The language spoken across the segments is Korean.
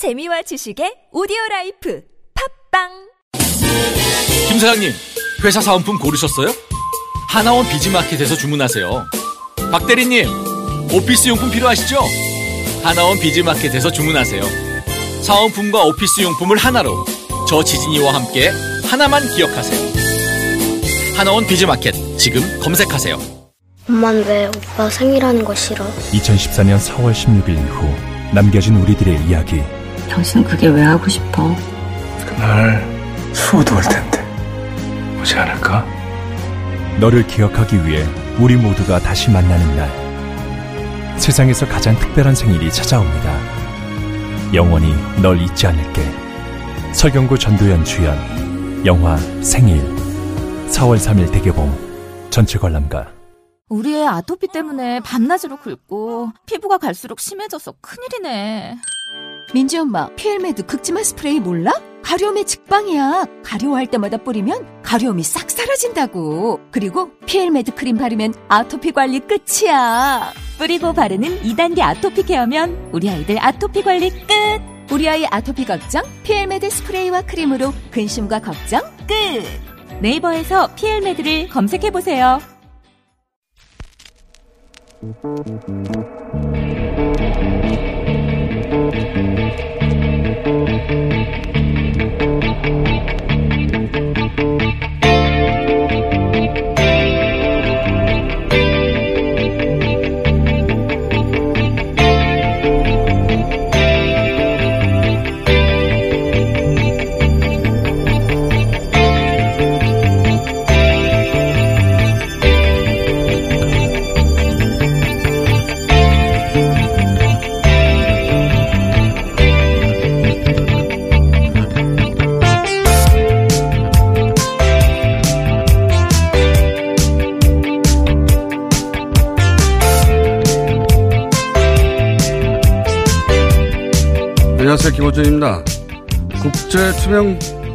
재미와 지식의 오디오 라이프 팟빵 김 사장님, 회사 사은품 고르셨어요? 하나원 비즈마켓에서 주문하세요. 박 대리님, 오피스 용품 필요하시죠? 하나원 비즈마켓에서 주문하세요. 사은품과 오피스 용품을 하나로 저 지진이와 함께 하나만 기억하세요. 하나원 비즈마켓 지금 검색하세요. 엄만 왜 오빠 생일하는 거 싫어? 2014년 4월 16일 이후 남겨진 우리들의 이야기 당신 그게 왜 하고 싶어? 그날 수호도 올 텐데. 오지 않을까? 너를 기억하기 위해 우리 모두가 다시 만나는 날. 세상에서 가장 특별한 생일이 찾아옵니다. 영원히 널 잊지 않을게. 설경구 전도연 주연. 영화 생일. 4월 3일 대개봉. 전체 관람가 우리 애 아토피 때문에 밤낮으로 긁고 피부가 갈수록 심해져서 큰일이네. 민지 엄마, 피엘메드 긁지마 스프레이 몰라? 가려움에 직방이야. 가려워할 때마다 뿌리면 가려움이 싹 사라진다고. 그리고 피엘메드 크림 바르면 아토피 관리 끝이야. 뿌리고 바르는 2단계 아토피 care면 우리 아이들 아토피 관리 끝. 우리 아이 아토피 걱정? 피엘메드 스프레이와 크림으로 근심과 걱정 끝. 네이버에서 피엘메드를 검색해 보세요. 안녕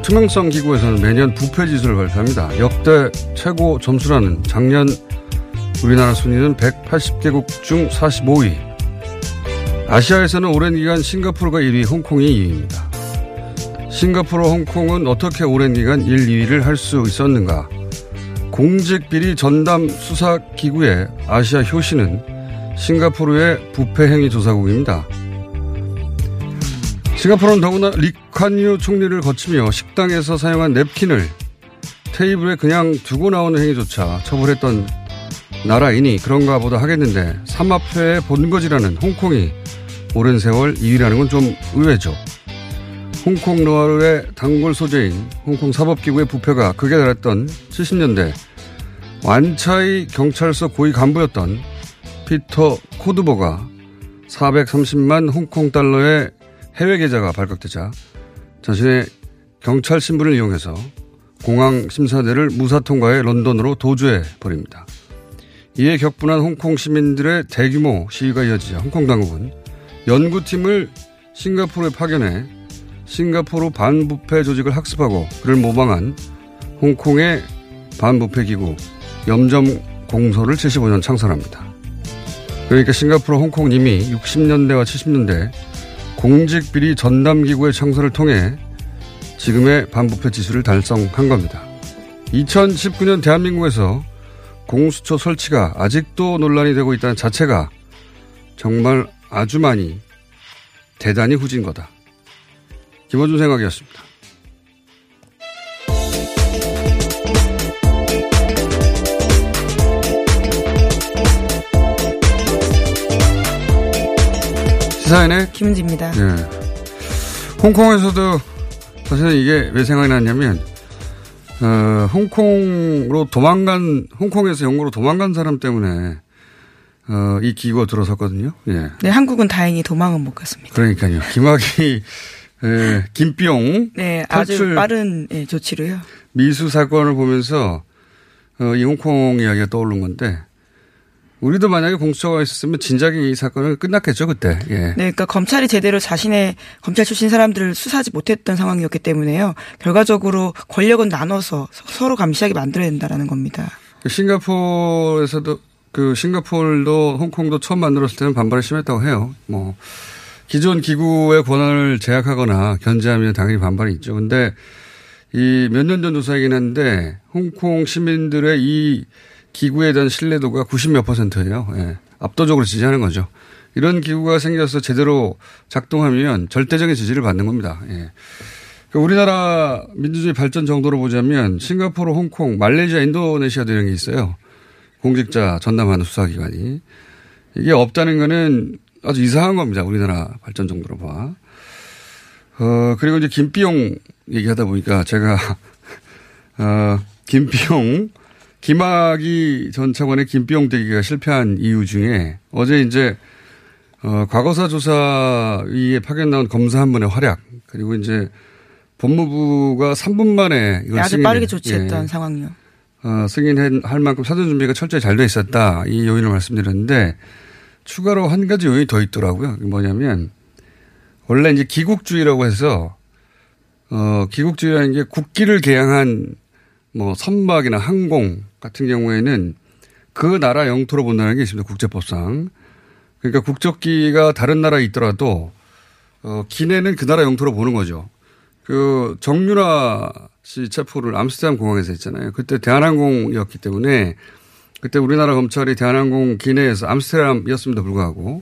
투명, 투명성 기구에서는 매년 부패 지수를 발표합니다. 역대 최고 점수라는 작년 우리나라 순위는 180개국 중 45위. 아시아에서는 오랜 기간 싱가포르가 1위, 홍콩이 2위입니다. 싱가포르, 홍콩은 어떻게 오랜 기간 1, 2위를 할 수 있었는가? 공직비리 전담 수사기구의 아시아 효시는 싱가포르의 부패행위 조사국입니다. 싱가포르는 더구나 리칸유 총리를 거치며 식당에서 사용한 냅킨을 테이블에 그냥 두고 나오는 행위조차 처벌했던 나라이니 그런가 보다 하겠는데 삼합회의 본거지라는 홍콩이 오랜 세월 2위라는 건 좀 의외죠. 홍콩 노하루의 단골 소재인 홍콩 사법기구의 부패가 극에 달했던 70년대 완차이 경찰서 고위 간부였던 피터 코드버가 430만 홍콩 달러의 해외 계좌가 발각되자 자신의 경찰 신분을 이용해서 공항 심사대를 무사 통과해 런던으로 도주해 버립니다. 이에 격분한 홍콩 시민들의 대규모 시위가 이어지자 홍콩 당국은 연구팀을 싱가포르에 파견해 싱가포르 반부패 조직을 학습하고 그를 모방한 홍콩의 반부패 기구 염점 공소를 75년 창설합니다. 그러니까 싱가포르 홍콩 이미 60년대와 70년대 공직비리 전담기구의 창설을 통해 지금의 반부패 지수를 달성한 겁니다. 2019년 대한민국에서 공수처 설치가 아직도 논란이 되고 있다는 자체가 정말 아주 많이 대단히 후진 거다. 김원준 생각이었습니다. 시사인의 김은지입니다. 예. 홍콩에서도 사실은 이게 왜 생각이 났냐면, 어, 홍콩으로 도망간, 홍콩에서 영국으로 도망간 사람 때문에, 어, 이 기구가 들어섰거든요. 예. 네, 한국은 다행히 도망은 못 갔습니다. 그러니까요. 김학이, 예, 김비용. 네, 아주 빠른 예, 조치로요. 미수 사건을 보면서, 어, 이 홍콩 이야기가 떠오른 건데, 우리도 만약에 공수처가 있었으면 진작에 이 사건은 끝났겠죠 그때. 예. 네, 그러니까 검찰이 제대로 자신의 검찰 출신 사람들을 수사하지 못했던 상황이었기 때문에요. 결과적으로 권력은 나눠서 서로 감시하게 만들어야 된다라는 겁니다. 싱가포르에서도 그 싱가포르도 홍콩도 처음 만들었을 때는 반발이 심했다고 해요. 뭐 기존 기구의 권한을 제약하거나 견제하면 당연히 반발이 있죠. 근데 이 몇 년 전 조사이긴 한데 홍콩 시민들의 이 기구에 대한 신뢰도가 90몇 퍼센트예요. 예. 압도적으로 지지하는 거죠. 이런 기구가 생겨서 제대로 작동하면 절대적인 지지를 받는 겁니다. 예. 그러니까 우리나라 민주주의 발전 정도로 보자면 싱가포르, 홍콩, 말레이시아, 인도네시아도 이런 게 있어요. 공직자 전담하는 수사기관이. 이게 없다는 거는 아주 이상한 겁니다. 우리나라 발전 정도로 봐. 어, 그리고 이제 김비용 얘기하다 보니까 제가, 어, 김비용, 김학의 전 차관의 김비용 대기가 실패한 이유 중에 어제 이제, 어, 과거사 조사위에 파견 나온 검사 한 분의 활약, 그리고 이제 법무부가 3분 만에 이걸 아주 승인해- 빠르게 조치했던 예. 상황이요. 어, 승인할 만큼 사전 준비가 철저히 잘 돼 있었다. 이 요인을 말씀드렸는데 추가로 한 가지 요인이 더 있더라고요. 뭐냐면 원래 이제 기국주의라고 해서 어, 기국주의라는 게 국기를 개양한 뭐 선박이나 항공 같은 경우에는 그 나라 영토로 본다는 게 있습니다. 국제법상. 그러니까 국적기가 다른 나라에 있더라도 어, 기내는 그 나라 영토로 보는 거죠. 그 정유라 씨 체포를 암스테르담 공항에서 했잖아요. 그때 대한항공이었기 때문에 그때 우리나라 검찰이 대한항공 기내에서 암스테르담이었음에도 불구하고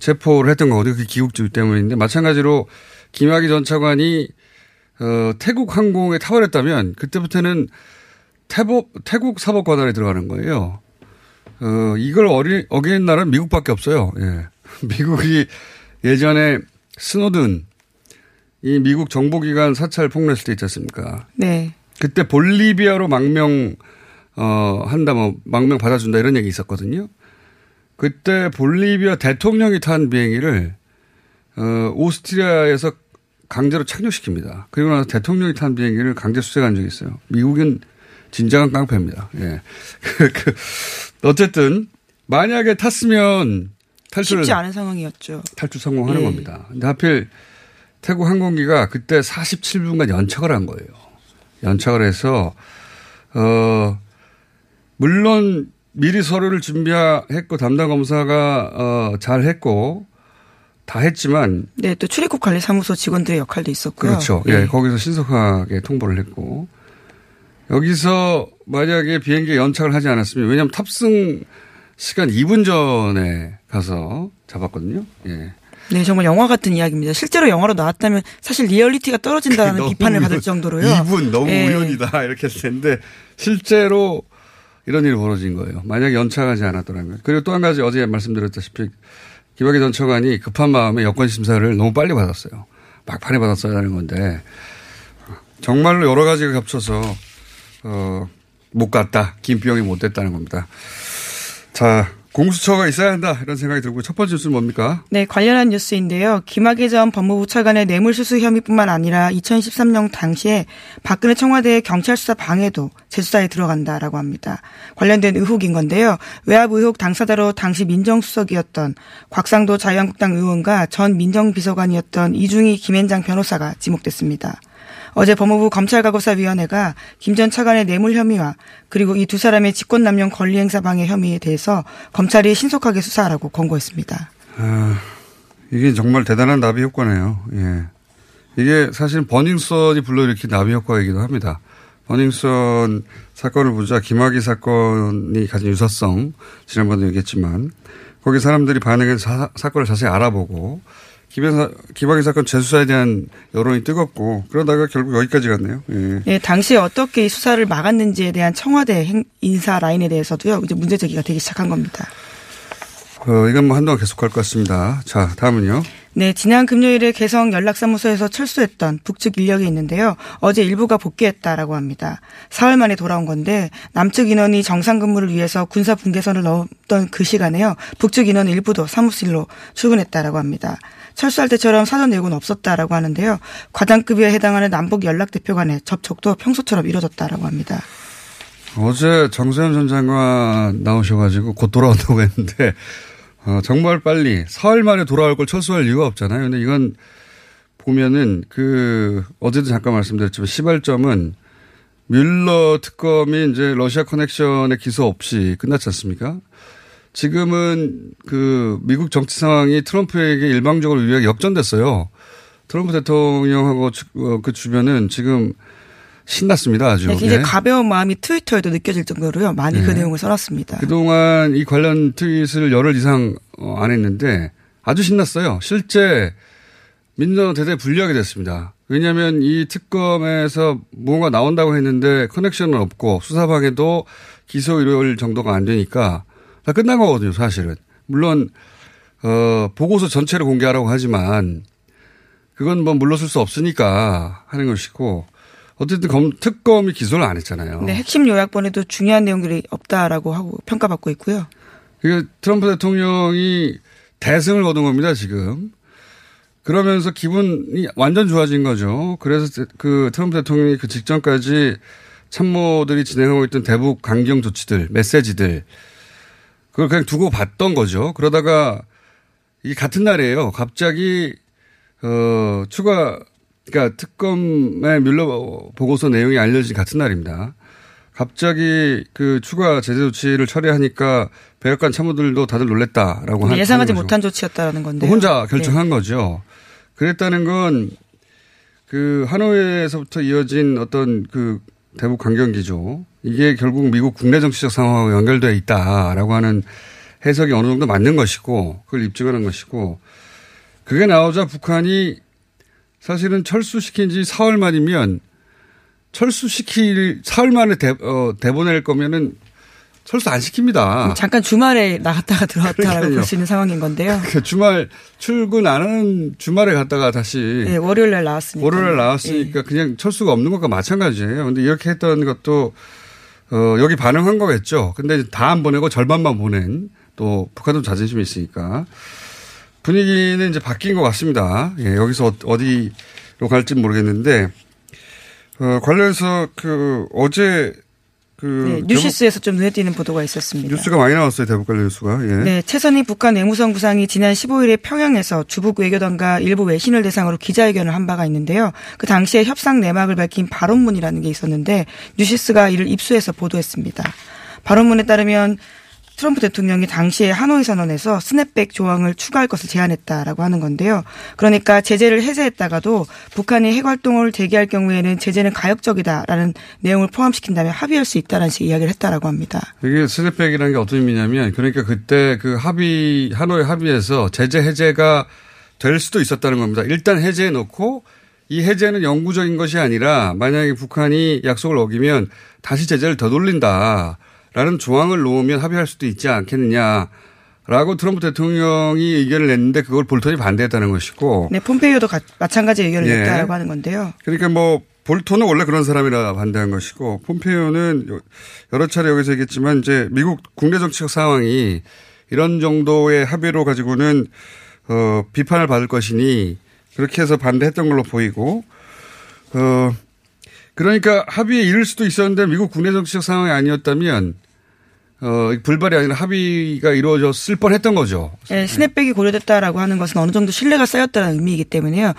체포를 했던 거거든요. 그 기국주의 때문인데 마찬가지로 김학의 전 차관이 어, 태국 항공에 타버렸다면 그때부터는 태법, 태국 사법 관할에 들어가는 거예요. 어, 이걸 어리, 어긴 나라는 미국밖에 없어요. 예. 미국이 예전에 스노든 이 미국 정보기관 사찰 폭로했을 때 있지 않습니까? 네. 그때 볼리비아로 망명, 어, 한다, 뭐, 망명 받아준다 이런 얘기 있었거든요. 그때 볼리비아 대통령이 탄 비행기를, 어, 오스트리아에서 강제로 착륙시킵니다. 그리고 나서 대통령이 탄 비행기를 강제 수색한 적이 있어요. 미국은 진정한 깡패입니다. 예. 그, 그, 어쨌든, 만약에 탔으면 탈출을. 쉽지 않은 상황이었죠. 탈출 성공하는 예. 겁니다. 근데 하필 태국 항공기가 그때 47분간 연착을 한 거예요. 연착을 해서, 어, 물론 미리 서류를 준비했고 담당 검사가, 어, 잘 했고 다 했지만 네, 또 출입국 관리 사무소 직원들의 역할도 있었고요. 그렇죠. 네. 예, 거기서 신속하게 통보를 했고 여기서 만약에 비행기에 연착을 하지 않았으면 왜냐하면 탑승 시간 2분 전에 가서 잡았거든요. 예. 네, 정말 영화 같은 이야기입니다. 실제로 영화로 나왔다면 사실 리얼리티가 떨어진다는 비판을 받을 정도로요. 2분 너무 예. 우연이다 이렇게 했을 텐데 실제로 이런 일이 벌어진 거예요. 만약에 연착하지 않았더라면. 그리고 또 한 가지 어제 말씀드렸다시피 김학의 전 차관이 급한 마음에 여권 심사를 너무 빨리 받았어요. 막판에 받았어야 하는 건데 정말로 여러 가지가 겹쳐서 어, 못 갔다. 김비용이 못 됐다는 겁니다. 자 공수처가 있어야 한다 이런 생각이 들고 첫 번째 뉴스는 뭡니까? 네, 관련한 뉴스인데요. 김학의 전 법무부 차관의 뇌물수수 혐의뿐만 아니라 2013년 당시에 박근혜 청와대의 경찰 수사 방해도 재수사에 들어간다라고 합니다. 관련된 의혹인 건데요. 외압 의혹 당사자로 당시 민정수석이었던 곽상도 자유한국당 의원과 전 민정비서관이었던 이중희 김앤장 변호사가 지목됐습니다. 어제 법무부 검찰가고사위원회가 김 전 차관의 뇌물 혐의와 그리고 이 두 사람의 직권남용 권리행사 방해 혐의에 대해서 검찰이 신속하게 수사하라고 권고했습니다. 아, 이게 정말 대단한 나비 효과네요. 예. 이게 사실 버닝썬이 불러일으킨 나비 효과이기도 합니다. 버닝썬 사건을 보자 김학의 사건이 가진 유사성 지난번에 얘기했지만 거기 사람들이 반응해서 사, 건을 자세히 알아보고 김학의, 김학의 사건 재수사에 대한 여론이 뜨겁고 그러다가 결국 여기까지 갔네요. 예. 예, 당시에 어떻게 이 수사를 막았는지에 대한 청와대 행- 인사 라인에 대해서도요, 이제 문제 제기가 되기 시작한 겁니다. 어, 이건 뭐 한동안 계속할 것 같습니다. 자, 다음은요. 네, 지난 금요일에 개성 연락사무소에서 철수했던 북측 인력이 있는데요. 어제 일부가 복귀했다라고 합니다. 사흘 만에 돌아온 건데 남측 인원이 정상 근무를 위해서 군사 분계선을 넘던 그 시간에요. 북측 인원 일부도 사무실로 출근했다라고 합니다. 철수할 때처럼 사전 예고는 없었다라고 하는데요. 과장급여에 해당하는 남북 연락 대표 간의 접촉도 평소처럼 이뤄졌다라고 합니다. 어제 정세현 전 장관 나오셔가지고 곧 돌아온다고 했는데 어, 정말 빨리 사흘 만에 돌아올 걸 철수할 이유가 없잖아요. 근데 이건 보면은 그 어제도 잠깐 말씀드렸지만 시발점은 뮬러 특검이 이제 러시아 커넥션의 기소 없이 끝났지 않습니까? 지금은 그 미국 정치 상황이 트럼프에게 일방적으로 유리하게 역전됐어요. 트럼프 대통령하고 어, 그 주변은 지금 신났습니다. 아주. 네, 굉장히 예. 가벼운 마음이 트위터에도 느껴질 정도로요. 많이 네. 그 내용을 써놨습니다. 그동안 이 관련 트윗을 열흘 이상 어, 안 했는데 아주 신났어요. 실제 민주당 대대 불리하게 됐습니다. 왜냐하면 이 특검에서 뭔가 나온다고 했는데 커넥션은 없고 수사방에도 기소 일요일 정도가 안 되니까 다 끝난 거거든요, 사실은. 물론 어 보고서 전체를 공개하라고 하지만 그건 뭐 물러설 수 없으니까 하는 것이고 어쨌든 검, 특검이 기소를 안 했잖아요. 네, 핵심 요약본에도 중요한 내용들이 없다라고 하고 평가받고 있고요. 그 트럼프 대통령이 대승을 거둔 겁니다, 지금. 그러면서 기분이 완전 좋아진 거죠. 그래서 그 트럼프 대통령이 그 직전까지 참모들이 진행하고 있던 대북 강경 조치들, 메시지들, 그걸 그냥 두고 봤던 거죠. 그러다가 이 같은 날이에요. 갑자기, 어, 추가 그러니까 특검의 뮬러 보고서 내용이 알려진 같은 날입니다. 갑자기 그 추가 제재 조치를 처리하니까 백악관 참모들도 다들 놀랬다라고 하 예상하지 못한 조치였다라는 건데 혼자 결정한 네. 거죠. 그랬다는 건 그 하노이에서부터 이어진 어떤 그 대북 강경 기조 이게 결국 미국 국내 정치적 상황하고 연결되어 있다라고 하는 해석이 어느 정도 맞는 것이고 그걸 입증하는 것이고 그게 나오자 북한이 사실은 철수시킨 지 사흘 만이면 철수시킬 사흘 만에 대, 어, 대보낼 거면은 철수 안 시킵니다. 잠깐 주말에 나갔다가 들어왔다라고 볼 수 있는 상황인 건데요. 그 주말 출근 안 하는 주말에 갔다가 다시 네, 월요일 날 나왔으니까. 월요일 날 나왔으니까 네. 그냥 철수가 없는 것과 마찬가지예요. 근데 이렇게 했던 것도 어, 여기 반응한 거겠죠. 근데 다 안 보내고 절반만 보낸 또 북한도 자존심이 있으니까 분위기는 이제 바뀐 것 같습니다. 예, 여기서 어디로 갈지 모르겠는데, 어, 관련해서 그 어제 그 네, 뉴시스에서 좀 눈에 띄는 보도가 있었습니다. 뉴스가 많이 나왔어요, 대북 관련 뉴스가. 예. 네, 최선희 북한 외무성 부상이 지난 15일에 평양에서 주북 외교단과 일부 외신을 대상으로 기자회견을 한 바가 있는데요. 그 당시에 협상 내막을 밝힌 발언문이라는 게 있었는데 뉴시스가 이를 입수해서 보도했습니다. 발언문에 따르면 트럼프 대통령이 당시에 하노이 선언에서 스냅백 조항을 추가할 것을 제안했다라고 하는 건데요. 그러니까 제재를 해제했다가도 북한이 핵 활동을 재개할 경우에는 제재는 가역적이다라는 내용을 포함시킨다면 합의할 수 있다라는 식의 이야기를 했다라고 합니다. 이게 스냅백이라는 게 어떤 의미냐면 그러니까 그때 그 합의 하노이 합의에서 제재 해제가 될 수도 있었다는 겁니다. 일단 해제해 놓고 이 해제는 영구적인 것이 아니라 만약에 북한이 약속을 어기면 다시 제재를 더 돌린다. 라는 조항을 놓으면 합의할 수도 있지 않겠느냐. 라고 트럼프 대통령이 의견을 냈는데 그걸 볼턴이 반대했다는 것이고. 네, 폼페이오도 마찬가지 의견을 예. 냈다고 하는 건데요. 그러니까 뭐 볼턴은 원래 그런 사람이라 반대한 것이고 폼페이오는 여러 차례 여기서 얘기했지만 이제 미국 국내 정치적 상황이 이런 정도의 합의로 가지고는 어 비판을 받을 것이니 그렇게 해서 반대했던 걸로 보이고 어 그러니까 합의에 이를 수도 있었는데 미국 국내 정치적 상황이 아니었다면 어, 불발이 아니라 합의가 이루어졌을 뻔 했던 거죠. 네, 스냅백이 고려됐다라고 하는 것은 어느 정도 신뢰가 쌓였다는 의미이기 때문에요.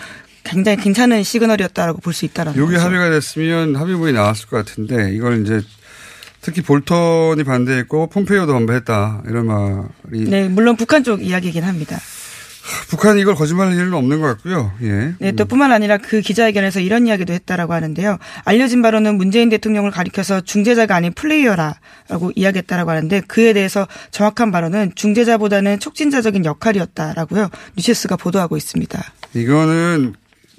굉장히 괜찮은 시그널이었다라고 볼 수 있다라는 여기 합의가 됐으면 합의문이 나왔을 것 같은데 이걸 이제 특히 볼턴이 반대했고 폼페이오도 반대했다 이런 말이. 네, 물론 북한 쪽 이야기이긴 합니다. 북한이 이걸 거짓말할 일은 없는 것 같고요. 예. 네, 또 뿐만 아니라 그 기자회견에서 이런 이야기도 했다라고 하는데요. 알려진 바로는 문재인 대통령을 가리켜서 중재자가 아닌 플레이어라라고 이야기했다라고 하는데 그에 대해서 정확한 바로는 중재자보다는 촉진자적인 역할이었다라고요. 뉴시스가 보도하고 있습니다. 이거는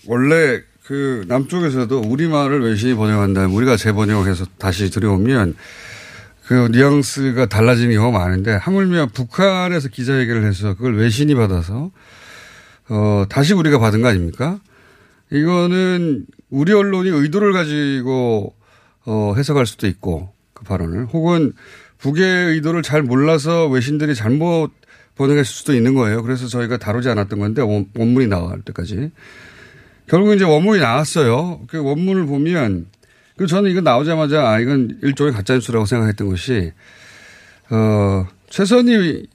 원래 그 남쪽에서도 우리말을 외신이 번역한다면 우리가 재번역해서 다시 들여오면 그 뉘앙스가 달라지는 경우가 많은데 하물며 북한에서 기자회견을 해서 그걸 외신이 받아서 어 다시 우리가 받은 거 아닙니까? 이거는 우리 언론이 의도를 가지고 어 해석할 수도 있고 그 발언을 혹은 북의 의도를 잘 몰라서 외신들이 잘못 번역했을 수도 있는 거예요. 그래서 저희가 다루지 않았던 건데 원 문이 나올 때까지 결국 이제 원문이 나왔어요. 그 원문을 보면 그 저는 이거 나오자마자 아 이건 일종의 가짜 뉴스라고 생각했던 것이 어 최선희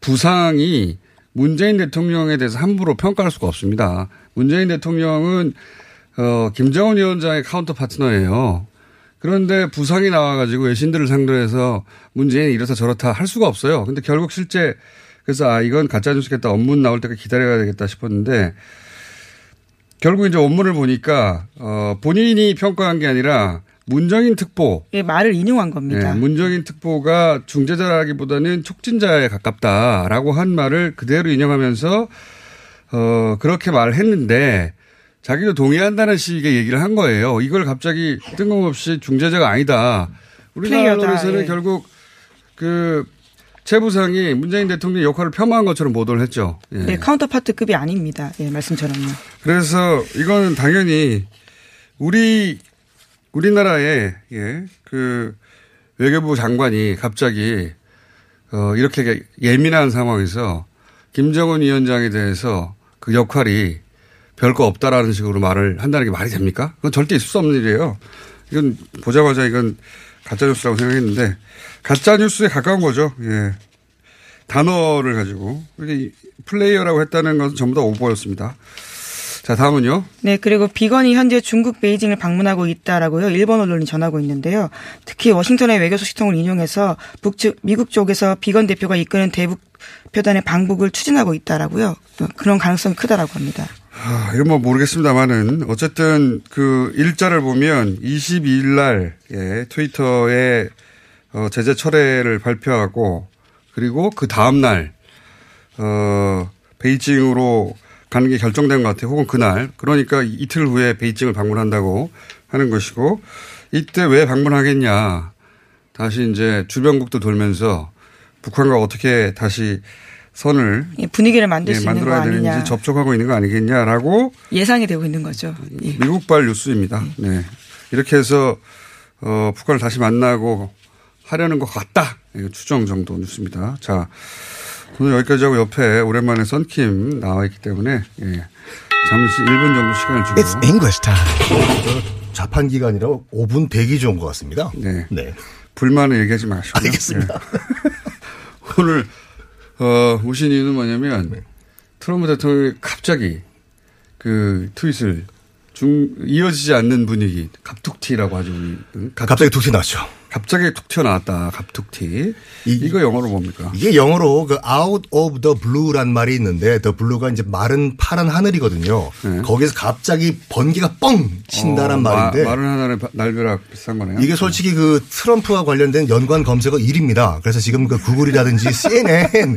부상이 문재인 대통령에 대해서 함부로 평가할 수가 없습니다. 문재인 대통령은 어 김정은 위원장의 counter partner예요. 그런데 부상이 나와가지고 외신들을 상대로 해서 문재인이 이렇다 저렇다 할 수가 없어요. 근데 결국 실제 그래서 아 이건 가짜 뉴스겠다 원문 나올 때까지 기다려야 되겠다 싶었는데 결국 이제 원문을 보니까 어 본인이 평가한 게 아니라 문정인 특보 예, 말을 인용한 겁니다. 네, 문정인 특보가 중재자라기보다는 촉진자에 가깝다라고 한 말을 그대로 인용하면서 어 그렇게 말했는데 자기도 동의한다는 식의 얘기를 한 거예요. 이걸 갑자기 뜬금없이 중재자가 아니다. 우리나라 플레이어다, 언론에서는 예. 결국 그 최부상이 문재인 대통령 역할을 폄하한 것처럼 보도를 했죠. 예. 네, 카운터파트급이 아닙니다. 예, 말씀처럼요. 그래서 이거는 당연히 우리 우리나라의 예, 그 외교부 장관이 갑자기 어 이렇게 예민한 상황에서 김정은 위원장에 대해서 그 역할이 별거 없다라는 식으로 말을 한다는 게 말이 됩니까? 그건 절대 있을 수 없는 일이에요. 이건 보자마자 이건 가짜 뉴스라고 생각했는데 가짜 뉴스에 가까운 거죠. 예. 단어를 가지고 플레이어라고 했다는 것은 전부 다 오보였습니다. 자 다음은요. 네, 그리고 비건이 현재 중국 베이징을 방문하고 있다라고요. 일본 언론이 전하고 있는데요. 특히 워싱턴의 외교 소식통을 인용해서 북측 미국 쪽에서 비건 대표가 이끄는 대북 표단의 방북을 추진하고 있다라고요. 그런 가능성이 크다라고 합니다. 아, 이건 뭐 모르겠습니다만은 어쨌든 그 일자를 보면 22일 날 예, 트위터에 어, 제재 철회를 발표하고 그리고 그 다음 날 어, 베이징으로 가는 게 결정된 것 같아요. 혹은 그날 그러니까 이틀 후에 베이징을 방문한다고 하는 것이고 이때 왜 방문하겠냐 다시 이제 주변국도 돌면서 북한과 어떻게 다시 선을 예, 분위기를 만들 예, 만들어야 아니냐. 되는지 접촉하고 있는 거 아니겠냐라고 예상이 되고 있는 거죠. 예. 미국발 뉴스입니다. 네. 이렇게 해서 어, 북한을 다시 만나고 하려는 것 같다. 이거 추정 정도 뉴스입니다. 자, 오늘 여기까지 하고 옆에 오랜만에 썬킴 나와 있기 때문에 예. 잠시 1분 정도 시간을 주고 It's English time. 자판 기간이라 5분 대기 좀것 같습니다. 네. 네. 불만을 얘기하지 마시고 알겠습니다. 오늘 어, 오신 이유는 뭐냐면 트럼프 대통령이 갑자기 그 트윗을 중 이어지지 않는 분위기 갑툭튀라고 하죠. 응? 갑- 갑자기 툭 튀어나왔죠. 갑자기 툭 튀어나왔다. 갑툭튀. 이거 영어로 뭡니까? 이게 영어로 그 out of the blue란 말이 있는데 the blue가 이제 마른 파란 하늘이거든요. 거기서 갑자기 번개가 뻥 친다란 네. 어, 말인데 마, 마른 하늘의 바- 날벼락 비슷한 거네요. 이게 솔직히 그 트럼프와 관련된 연관 검색어 1위입니다. 그래서 지금 그 구글이라든지 CNN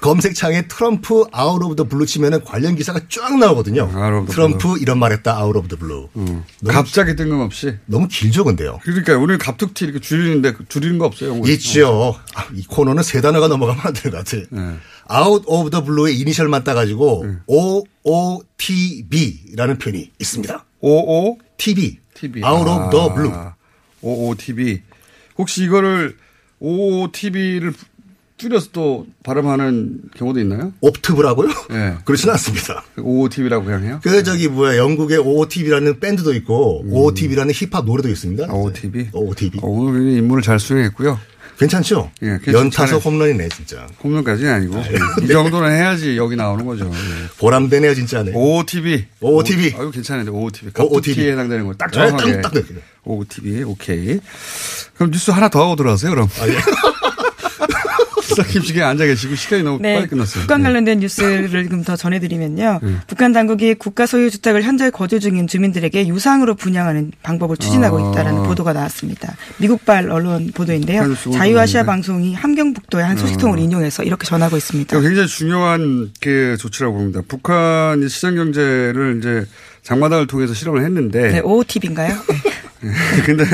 검색창에 트럼프 out of the blue 치면은 관련 기사가 쫙 나오거든요. the 트럼프 이런 말 했다 out of the blue. 너무, 갑자기 뜬금없이. 너무 길죠, 근데요. 그러니까 오늘 갑툭튀 이렇게 줄이는데 그 줄이는 거 없어요? 있죠. 아, 이 코너는 세 단어가 넘어가면 안 될 것 같아. 네. out of the blue의 이니셜만 따가지고 OOTB라는 표현이 있습니다. OO TV. Out of the blue. OOTV. 혹시 이거를 OOTV를 줄여서 또 발음하는 경우도 있나요? 옵트브라고요? 네. 그렇지는 않습니다. OOTV라고 그냥 해요? 그 저기 뭐야 영국의 OOTV라는 밴드도 있고 OOTV라는 힙합 노래도 있습니다. OOTV. OOTV. 어, 오늘 임무를 잘 수행했고요. 괜찮죠? 예, 괜찮- 연타석 잘해. 홈런이네 진짜. 홈런까지는 아니고 이 정도는 해야지 여기 나오는 거죠. 예. 보람되네요 진짜네. OOTV. OOTV. 아유 괜찮은데 OOTV. OOTV. OOTV에 해당되는 거딱 네, 정확하게. 딱, 딱. OOTV. 오케이. 그럼 뉴스 하나 더 하고 들어가세요 그럼. 아, 예. 김식에 앉아 계시고 시간이 너무 네, 빨리 끝났어요. 북한 네. 관련된 뉴스를 좀 더 전해드리면요. 북한 당국이 국가 소유 주택을 현재 거주 중인 주민들에게 유상으로 분양하는 방법을 추진하고 아. 있다라는 보도가 나왔습니다. 미국발 언론 보도인데요. 자유아시아. 방송이 함경북도의 한 소식통을 어. 인용해서 이렇게 전하고 있습니다. 이거 굉장히 중요한 그 조치라고 봅니다. 북한이 시장 경제를 이제 장마당을 통해서 실험을 했는데 네, OOTV인가요? 근데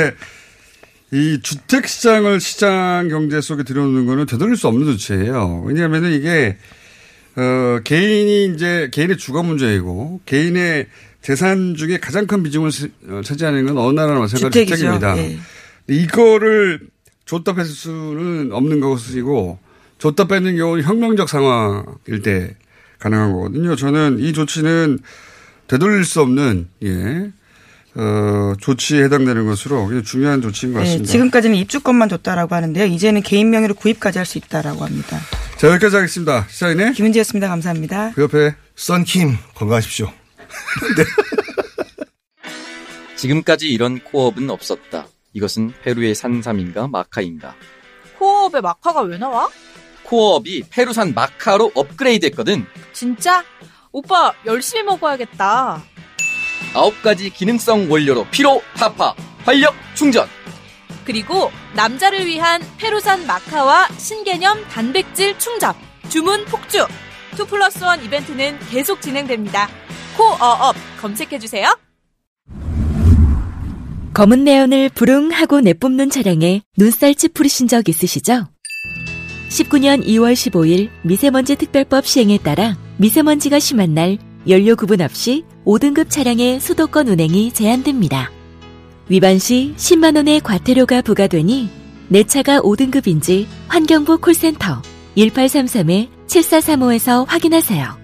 이 주택 시장을 시장 경제 속에 들여놓는 거는 되돌릴 수 없는 조치예요. 왜냐하면 이게 어 개인이 이제 개인의 주거 문제이고 개인의 재산 중에 가장 큰 비중을 시- 어, 차지하는 건 어느 나라나 마찬가지로. 주택입니다. 예. 이거를 줬다 뺄 수는 없는 것이고 줬다 뺏는 경우는 혁명적 상황일 때 가능한 거거든요. 저는 이 조치는 되돌릴 수 없는 예. 어, 조치에 해당되는 것으로 굉장히 중요한 조치인 것 네, 같습니다. 지금까지는 입주권만 줬다라고 하는데요. 이제는 개인 명의로 구입까지 할 수 있다라고 합니다. 자, 여기까지 하겠습니다. 시사인의 김은지였습니다. 감사합니다. 그 옆에 썬킴 건강하십시오. 지금까지 이런 코업은 없었다. 이것은 페루의 산삼인가 마카인가? 코어업에 마카가 왜 나와? 코어업이 페루산 마카로 업그레이드 했거든. 진짜? 오빠 열심히 먹어야겠다. 아홉 가지 기능성 원료로 피로, 타파, 활력 충전. 그리고 남자를 위한 페루산 마카와 신개념 단백질 충전. 주문 폭주. 2 플러스 1 이벤트는 계속 진행됩니다. 코어업 검색해주세요. 검은 매연을 부릉하고 내뿜는 차량에 눈살 찌푸리신 적 있으시죠? 19년 2월 15일 미세먼지 특별법 시행에 따라 미세먼지가 심한 날 연료 구분 없이 5등급 차량의 수도권 운행이 제한됩니다. 위반 시 10만원의 과태료가 부과되니 내 차가 5등급인지 환경부 콜센터 1833-7435에서 확인하세요.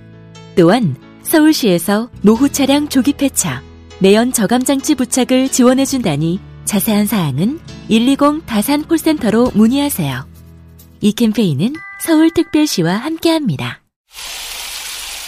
또한 서울시에서 노후 차량 조기 폐차, 매연 저감장치 부착을 지원해준다니 자세한 사항은 120 다산 콜센터로 문의하세요. 이 캠페인은 서울특별시와 함께합니다.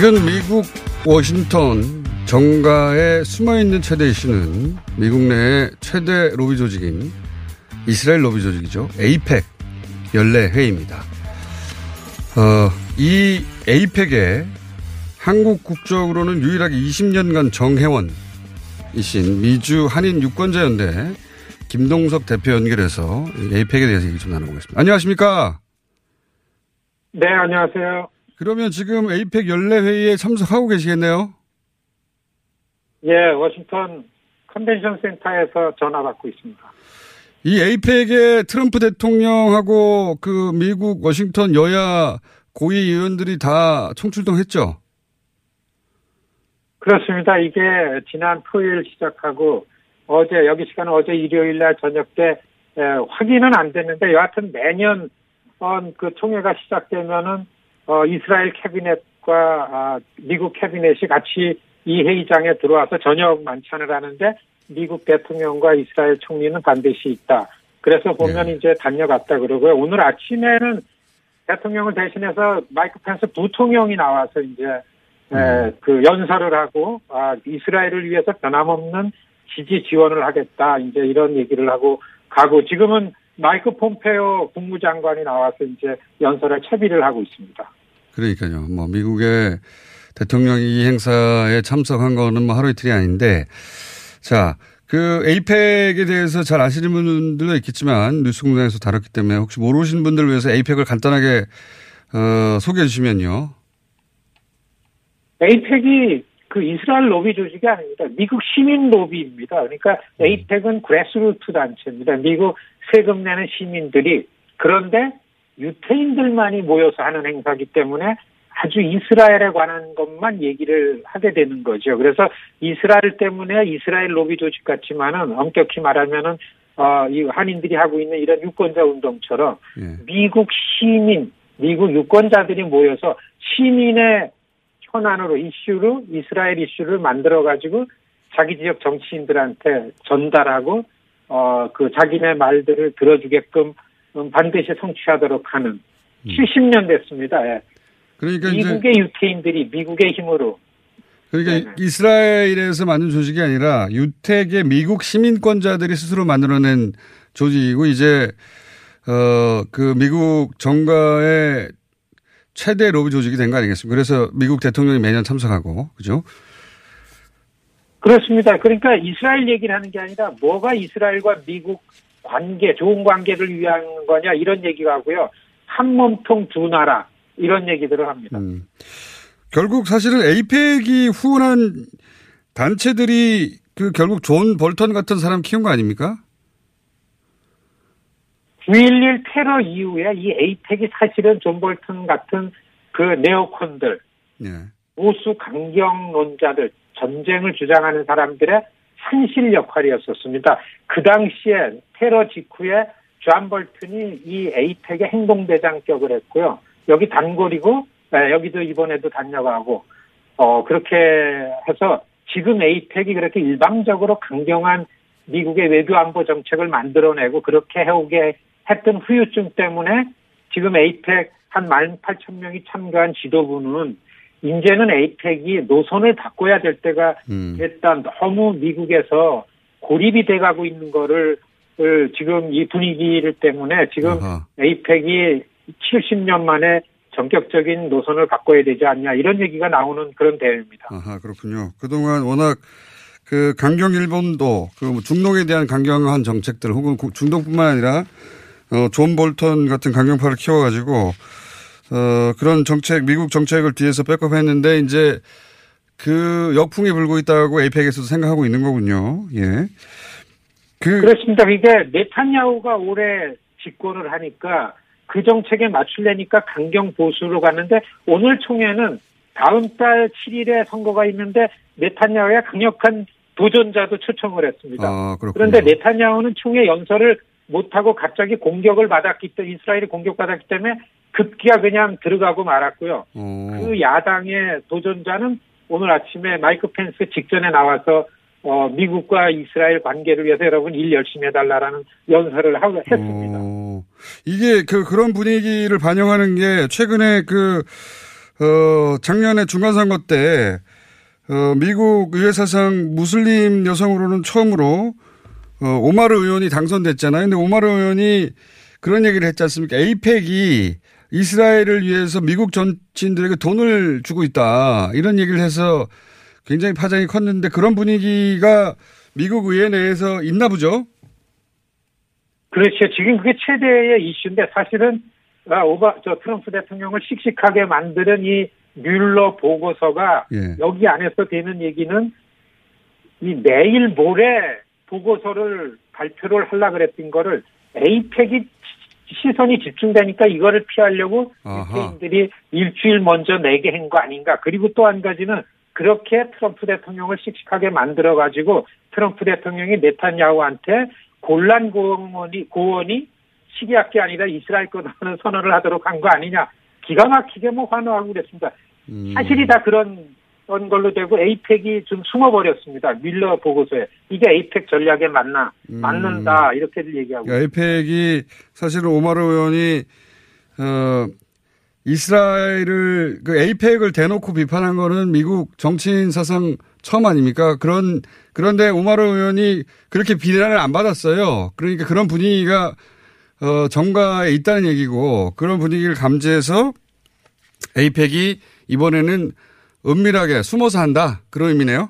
지금 미국 워싱턴 정가에 숨어있는 최대 이슈는 미국 내 최대 로비 조직인 이스라엘 로비 조직이죠. 에이펙 연례 회의입니다. 어, 이 에이펙에 한국 국적으로는 유일하게 20년간 정회원이신 미주 한인 유권자연대 김동석 대표 연결해서 에이펙에 대해서 얘기 좀 나눠보겠습니다. 안녕하십니까? 네, 안녕하세요. 그러면 지금 AIPAC 연례회의에 참석하고 계시겠네요? 예, 워싱턴 컨벤션 센터에서 전화 받고 있습니다. 이 에이펙에 트럼프 대통령하고 그 미국 워싱턴 여야 고위 의원들이 다 총출동했죠? 그렇습니다. 이게 지난 토요일 시작하고 어제 여기 시간 어제 일요일 날 저녁 때 에, 확인은 안 됐는데 여하튼 매년 어, 그 총회가 시작되면은 어, 이스라엘 캐비넷과 아, 미국 캐비넷이 같이 이 회의장에 들어와서 저녁 만찬을 하는데 미국 대통령과 이스라엘 총리는 반드시 있다. 그래서 보면 네. 이제 다녀갔다 그러고요. 오늘 아침에는 대통령을 대신해서 마이크 펜스 부통령이 나와서 이제 음. 에, 그 연설을 하고 아, 이스라엘을 위해서 변함없는 지지 지원을 하겠다. 이제 이런 얘기를 하고 가고 지금은 마이크 폼페오 국무장관이 나와서 이제 연설에 채비를 하고 있습니다. 그러니까요. 뭐 미국의 대통령이 이 행사에 참석한 거는 뭐 하루 이틀이 아닌데 자, 그 에이펙에 대해서 잘 아시는 분들도 있겠지만 뉴스 공장에서 다뤘기 때문에 혹시 모르시는 분들을 위해서 에이펙을 간단하게 어, 소개해 주시면요. 에이펙이 그 이스라엘 로비 조직이 아닙니다. 미국 시민 로비입니다. 그러니까 AIPAC은 grassroots 단체입니다. 미국 세금 내는 시민들이 그런데 유태인들만이 모여서 하는 행사기 때문에 아주 이스라엘에 관한 것만 얘기를 하게 되는 거죠. 그래서 이스라엘 때문에 이스라엘 로비 조직 같지만은 엄격히 말하면은 어, 이 한인들이 하고 있는 이런 유권자 운동처럼 예. 미국 시민, 미국 유권자들이 모여서 시민의 현안으로 이슈로 이스라엘 이슈를 만들어 가지고 자기 지역 정치인들한테 전달하고 어, 그 자기네 말들을 들어주게끔 반드시 성취하도록 하는 음. 70년 됐습니다. 예. 그러니까 미국의 유태인들이 미국의 힘으로 그러니까 네네. 이스라엘에서 만든 조직이 아니라 유택의 미국 시민권자들이 스스로 만들어낸 조직이고 이제 어, 그 미국 정가의 최대 로비 조직이 된 거 아니겠습니까? 그래서 미국 대통령이 매년 참석하고, 그죠? 그렇습니다. 그러니까 이스라엘 얘기를 하는 게 아니라 뭐가 이스라엘과 미국 관계, 좋은 관계를 위한 거냐 이런 얘기가 하고요. 한 몸통 두 나라 이런 얘기들을 합니다. 음. 결국 사실은 에이펙이 후원한 단체들이 그 결국 존 볼턴 같은 사람 키운 거 아닙니까? 9.11 테러 이후에 이 AIPAC이 사실은 존 볼턴 같은 그 네오콘들, 네. 보수 강경론자들, 전쟁을 주장하는 사람들의 산실 역할이었었습니다. 그 당시에 테러 직후에 존 볼튼이 이 AIPAC의 행동대장격을 했고요. 여기 단골이고 네, 여기도 이번에도 다녀가고 어 그렇게 해서 지금 AIPAC이 그렇게 일방적으로 강경한 미국의 외교 안보 정책을 만들어내고 그렇게 해오게 했던 후유증 때문에 지금 에이펙 한 18,000명이 참가한 지도부는 이제는 에이펙이 노선을 바꿔야 될 때가 음. 됐다. 너무 미국에서 고립이 돼가고 있는 거를 지금 이 분위기를 때문에 지금 아하. 에이펙이 70년 만에 전격적인 노선을 바꿔야 되지 않냐 이런 얘기가 나오는 그런 대회입니다. 아하, 그렇군요. 그동안 워낙 그 강경 일본도 그 중동에 대한 강경한 정책들 혹은 구- 중동뿐만 아니라 어, 존 볼턴 같은 강경파를 키워가지고 어, 그런 정책, 미국 정책을 뒤에서 백업했는데 이제 그 역풍이 불고 있다고 AIPAC에서도 생각하고 있는 거군요. 예. 그 그렇습니다. 이게 네타냐후가 오래 집권을 하니까 그 정책에 맞추려니까 강경 보수로 갔는데 오늘 총회는 다음 달 7일에 선거가 있는데 네타냐후의 강력한 도전자도 초청을 했습니다. 아. 그런데 네타냐후는 총회 연설을 못하고 갑자기 공격을 받았기 때문에 이스라엘이 공격받았기 때문에 급기야 그냥 들어가고 말았고요. 어, 그 야당의 도전자는 오늘 아침에 마이크 펜스 직전에 나와서 어, 미국과 이스라엘 관계를 위해서 여러분 일 열심히 해달라라는 연설을 하고 했습니다. 어, 이게 그 그런 분위기를 반영하는 게 최근에 그 어, 작년에 중간선거 때 어, 미국 의회 사상 무슬림 여성으로는 처음으로 어, 오마르 의원이 당선됐잖아요. 근데 오마르 의원이 그런 얘기를 했지 않습니까? 에이펙이 이스라엘을 위해서 미국 정치인들에게 돈을 주고 있다. 이런 얘기를 해서 굉장히 파장이 컸는데 그런 분위기가 미국 의회 내에서 있나 보죠? 그렇죠. 지금 그게 최대의 이슈인데 사실은 아, 오바 저 트럼프 대통령을 씩씩하게 만드는 이 뮬러 보고서가 예. 여기 안에서 되는 얘기는 이 내일 모레 보고서를 발표를 하려 그랬던 거를 에이펙이 시선이 집중되니까 이거를 피하려고. 유태인들이 일주일 먼저 내게 한 거 아닌가. 그리고 또 한 가지는 그렇게 트럼프 대통령을 씩씩하게 만들어 가지고 트럼프 대통령이 네타냐후한테 곤란 고원이 고원이 시리아 게 아니라 이스라엘 거라는 선언을 하도록 한 거 아니냐. 기가 막히게 뭐 환호하고 그랬습니다. 음. 사실이 다 그런 그런 걸로 되고 에이펙이 좀 숨어버렸습니다. 밀러 보고서에 이게 에이펙 전략에 맞나 음. 맞는다 이렇게들 얘기하고 그러니까 에이펙이 사실은 오마르 의원이 어 이스라엘을 그 에이펙을 대놓고 비판한 거는 미국 정치인 사상 처음 아닙니까? 그런 그런데 오마르 의원이 그렇게 비난을 안 받았어요. 그러니까 그런 분위기가 어 정가에 있다는 얘기고 그런 분위기를 감지해서 에이펙이 이번에는 은밀하게 숨어서 한다 그런 의미네요.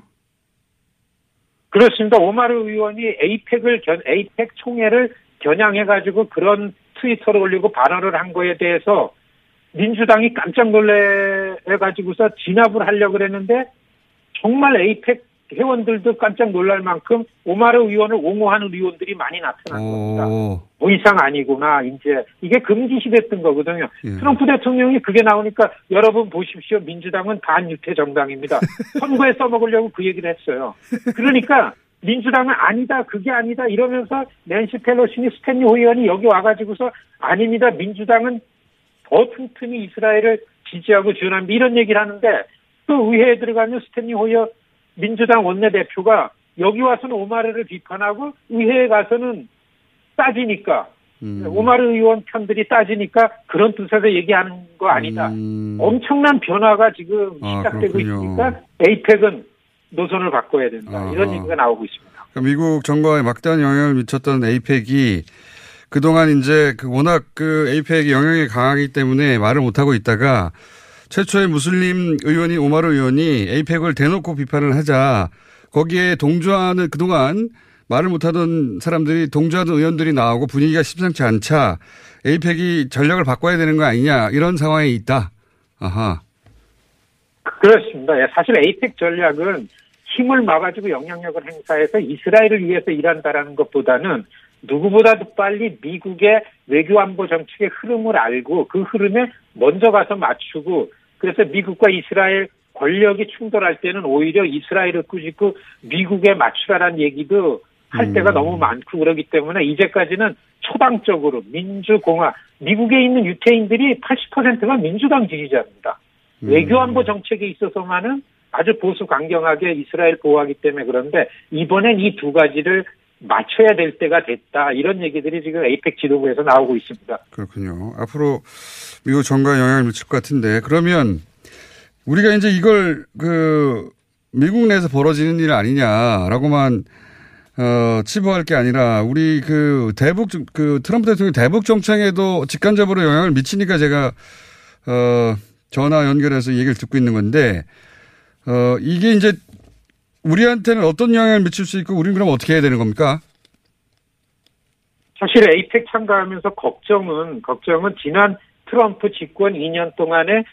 그렇습니다. 오마르 의원이 에이펙을 견, 에이펙 총회를 겨냥해가지고 그런 트위터를 올리고 발언을 한 거에 대해서 민주당이 깜짝 놀래가지고서 진압을 하려고 그랬는데 정말 에이펙 회원들도 깜짝 놀랄 만큼 오마르 의원을 옹호하는 의원들이 많이 나타난 겁니다. 오, 더 이상 아니구나, 이제. 이게 금기시됐던 거거든요. 예. 트럼프 대통령이 그게 나오니까 여러분 보십시오. 민주당은 반유태 정당입니다. 선거에 써먹으려고 그 얘기를 했어요. 그러니까 민주당은 아니다, 그게 아니다 이러면서 낸시 펠로시니 스탠리 의원이 여기 와가지고서 아닙니다. 민주당은 더 튼튼히 이스라엘을 지지하고 지원합니다. 이런 얘기를 하는데 또 의회에 들어가면 스탠리 호이어 민주당 원내대표가 여기 와서는 오마르를 비판하고 의회에 가서는 따지니까 음. 오마르 의원 편들이 따지니까 그런 뜻에서 얘기하는 거 아니다. 엄청난 변화가 지금 음. 아, 시작되고 그렇군요. 있으니까 에이펙은 노선을 바꿔야 된다. 이런 아하. 얘기가 나오고 있습니다. 그러니까 미국 정부에 막대한 영향을 미쳤던 에이펙이 그동안 이제 그 워낙 그 에이펙이 영향이 강하기 때문에 말을 못하고 있다가 최초의 무슬림 의원이 오마르 의원이 에이펙을 대놓고 비판을 하자 거기에 동조하는 그동안 말을 못하던 사람들이 동조하던 의원들이 나오고 분위기가 심상치 않자 에이펙이 전략을 바꿔야 되는 거 아니냐 이런 상황에 있다. 아하. 그렇습니다. 예, 사실 에이펙 전략은 힘을 막아주고 영향력을 행사해서 이스라엘을 위해서 일한다라는 것보다는 누구보다도 빨리 미국의 외교안보 정책의 흐름을 알고 그 흐름에 먼저 가서 맞추고 그래서 미국과 이스라엘 권력이 충돌할 때는 오히려 이스라엘을 꾸짖고 미국에 맞추라는 얘기도 할 음. 때가 너무 많고 그러기 때문에 이제까지는 초당적으로 민주공화 미국에 있는 유태인들이 80%가 민주당 지지자입니다. 음. 외교안보 정책에 있어서만은 아주 보수 강경하게 이스라엘 보호하기 때문에 그런데 이번엔 이 두 가지를 맞춰야 될 때가 됐다 이런 얘기들이 지금 에이펙 지도부에서 나오고 있습니다. 그렇군요. 앞으로 미국 정가에 영향을 미칠 것 같은데 그러면 우리가 이제 이걸 그 미국 내에서 벌어지는 일 아니냐라고만 어, 치부할 게 아니라 우리 그 대북 정- 그 트럼프 대통령 대북 정책에도 직간접으로 영향을 미치니까 제가 어, 전화 연결해서 얘기를 듣고 있는 건데 어, 이게 이제 우리한테는 어떤 영향을 미칠 수 있고 우리는 그럼 어떻게 해야 되는 겁니까? 사실 에이펙 참가하면서 걱정은 걱정은 지난 트럼프 집권 2년 동안에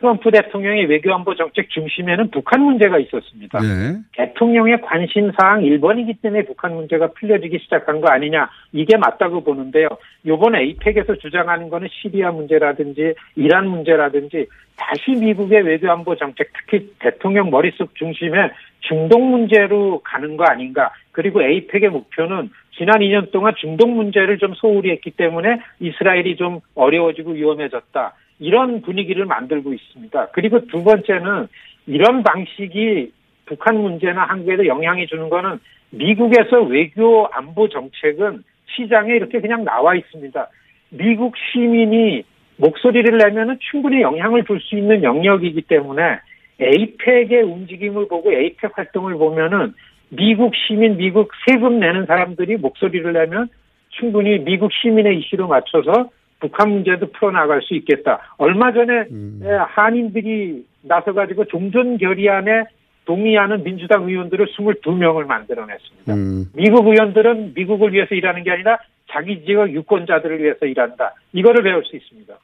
트럼프 대통령의 외교안보 정책 중심에는 북한 문제가 있었습니다. 네. 대통령의 관심사항 1번이기 때문에 북한 문제가 풀려지기 시작한 거 아니냐 이게 맞다고 보는데요. 요번 에이펙에서 주장하는 거는 시리아 문제라든지 이란 문제라든지 다시 미국의 외교안보 정책 특히 대통령 머릿속 중심에 중동 문제로 가는 거 아닌가. 그리고 에이펙의 목표는 지난 2년 동안 중동 문제를 좀 소홀히 했기 때문에 이스라엘이 좀 어려워지고 위험해졌다. 이런 분위기를 만들고 있습니다. 그리고 두 번째는 이런 방식이 북한 문제나 한국에도 영향이 주는 거는 미국에서 외교 안보 정책은 시장에 이렇게 그냥 나와 있습니다. 미국 시민이 목소리를 내면은 충분히 영향을 줄 수 있는 영역이기 때문에 에이펙의 움직임을 보고 에이펙 활동을 보면은 미국 시민, 미국 세금 내는 사람들이 목소리를 내면 충분히 미국 시민의 이슈로 맞춰서 북한 문제도 풀어나갈 수 있겠다. 얼마 전에 에, 한인들이 나서가지고 종전 결의안에 동의하는 민주당 의원들을 22명을 만들어냈습니다. 미국 의원들은 미국을 위해서 일하는 게 아니라 자기 지역 유권자들을 위해서 일한다. 이거를 배울 수 있습니다.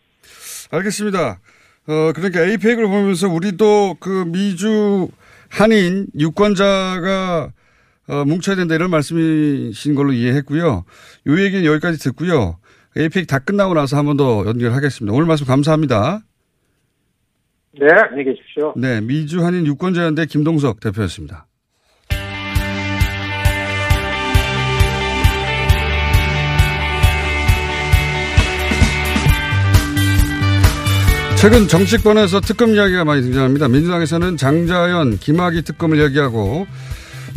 알겠습니다. 어, 그러니까 에이펙을 보면서 우리도 그 미주 한인 유권자가 어, 뭉쳐야 된다 이런 말씀이신 걸로 이해했고요. 요 얘기는 여기까지 듣고요. 에이펙 다 끝나고 나서 한 번 더 연결하겠습니다. 오늘 말씀 감사합니다. 네, 안녕히 계십시오. 네, 미주 한인 유권자연대 김동석 대표였습니다. 최근 정치권에서 특검 이야기가 많이 등장합니다. 민주당에서는 장자연, 김학의 특검을 얘기하고